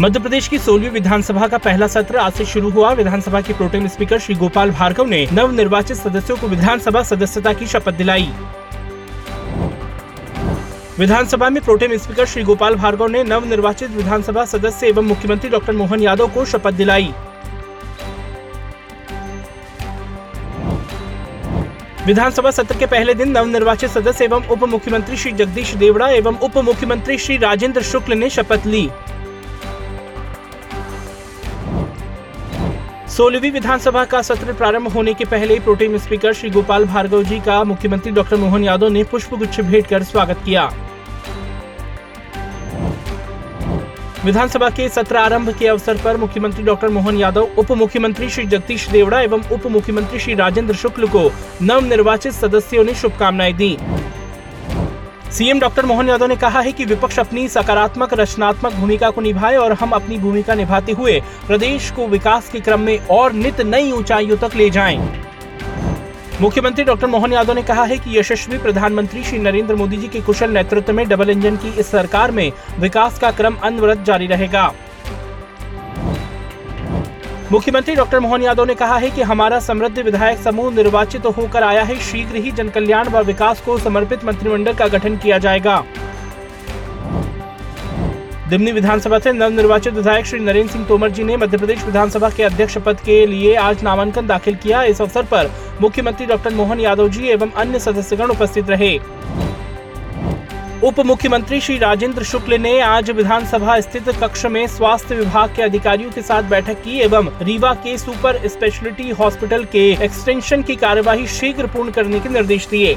मध्य प्रदेश की सोलहवीं विधानसभा का पहला सत्र आज से शुरू हुआ। विधानसभा के प्रोटेम स्पीकर श्री गोपाल भार्गव ने नव निर्वाचित सदस्यों को विधानसभा सदस्यता की शपथ दिलाई। विधानसभा में प्रोटेम स्पीकर श्री गोपाल भार्गव ने नव निर्वाचित विधानसभा सदस्य एवं मुख्यमंत्री डॉक्टर मोहन यादव को शपथ दिलाई। विधानसभा सत्र के पहले दिन नव निर्वाचित सदस्य एवं उप मुख्यमंत्री श्री जगदीश देवड़ा एवं उप मुख्यमंत्री श्री राजेंद्र शुक्ल ने शपथ ली। सोलहवीं विधानसभा का सत्र प्रारंभ होने के पहले प्रोटेम स्पीकर श्री गोपाल भार्गव जी का मुख्यमंत्री डॉक्टर मोहन यादव ने पुष्प गुच्छ भेंट कर स्वागत किया। विधानसभा के सत्र आरंभ के अवसर पर मुख्यमंत्री डॉक्टर मोहन यादव उप मुख्यमंत्री श्री जगदीश देवड़ा एवं उप मुख्यमंत्री श्री राजेंद्र शुक्ल को नव निर्वाचित सदस्यों ने शुभकामनाएँ दी। सीएम डॉक्टर मोहन यादव ने कहा है कि विपक्ष अपनी सकारात्मक, रचनात्मक भूमिका को निभाए और हम अपनी भूमिका निभाते हुए प्रदेश को विकास के क्रम में और नित नई ऊंचाइयों तक ले जाएँ। मुख्यमंत्री डॉक्टर मोहन यादव ने कहा है कि यशस्वी प्रधानमंत्री श्री नरेंद्र मोदी जी के कुशल नेतृत्व में डबल इंजन की इस सरकार में विकास का क्रम अनवरत जारी रहेगा मुख्यमंत्री डॉक्टर मोहन यादव ने कहा है कि हमारा समृद्ध विधायक समूह निर्वाचित तो होकर आया है, शीघ्र ही जनकल्याण व विकास को समर्पित मंत्रिमंडल का गठन किया जाएगा। दिमनी विधानसभा से नवनिर्वाचित विधायक श्री नरेंद्र सिंह तोमर जी ने मध्य प्रदेश विधानसभा के अध्यक्ष पद के लिए आज नामांकन दाखिल किया। इस अवसर पर मुख्यमंत्री डॉक्टर मोहन यादव जी एवं अन्य सदस्यगण उपस्थित रहे। उप मुख्यमंत्री श्री राजेंद्र शुक्ल ने आज विधानसभा स्थित कक्ष में स्वास्थ्य विभाग के अधिकारियों के साथ बैठक की एवं रीवा के सुपर स्पेशलिटी हॉस्पिटल के एक्सटेंशन की कार्यवाही शीघ्र पूर्ण करने के निर्देश दिए।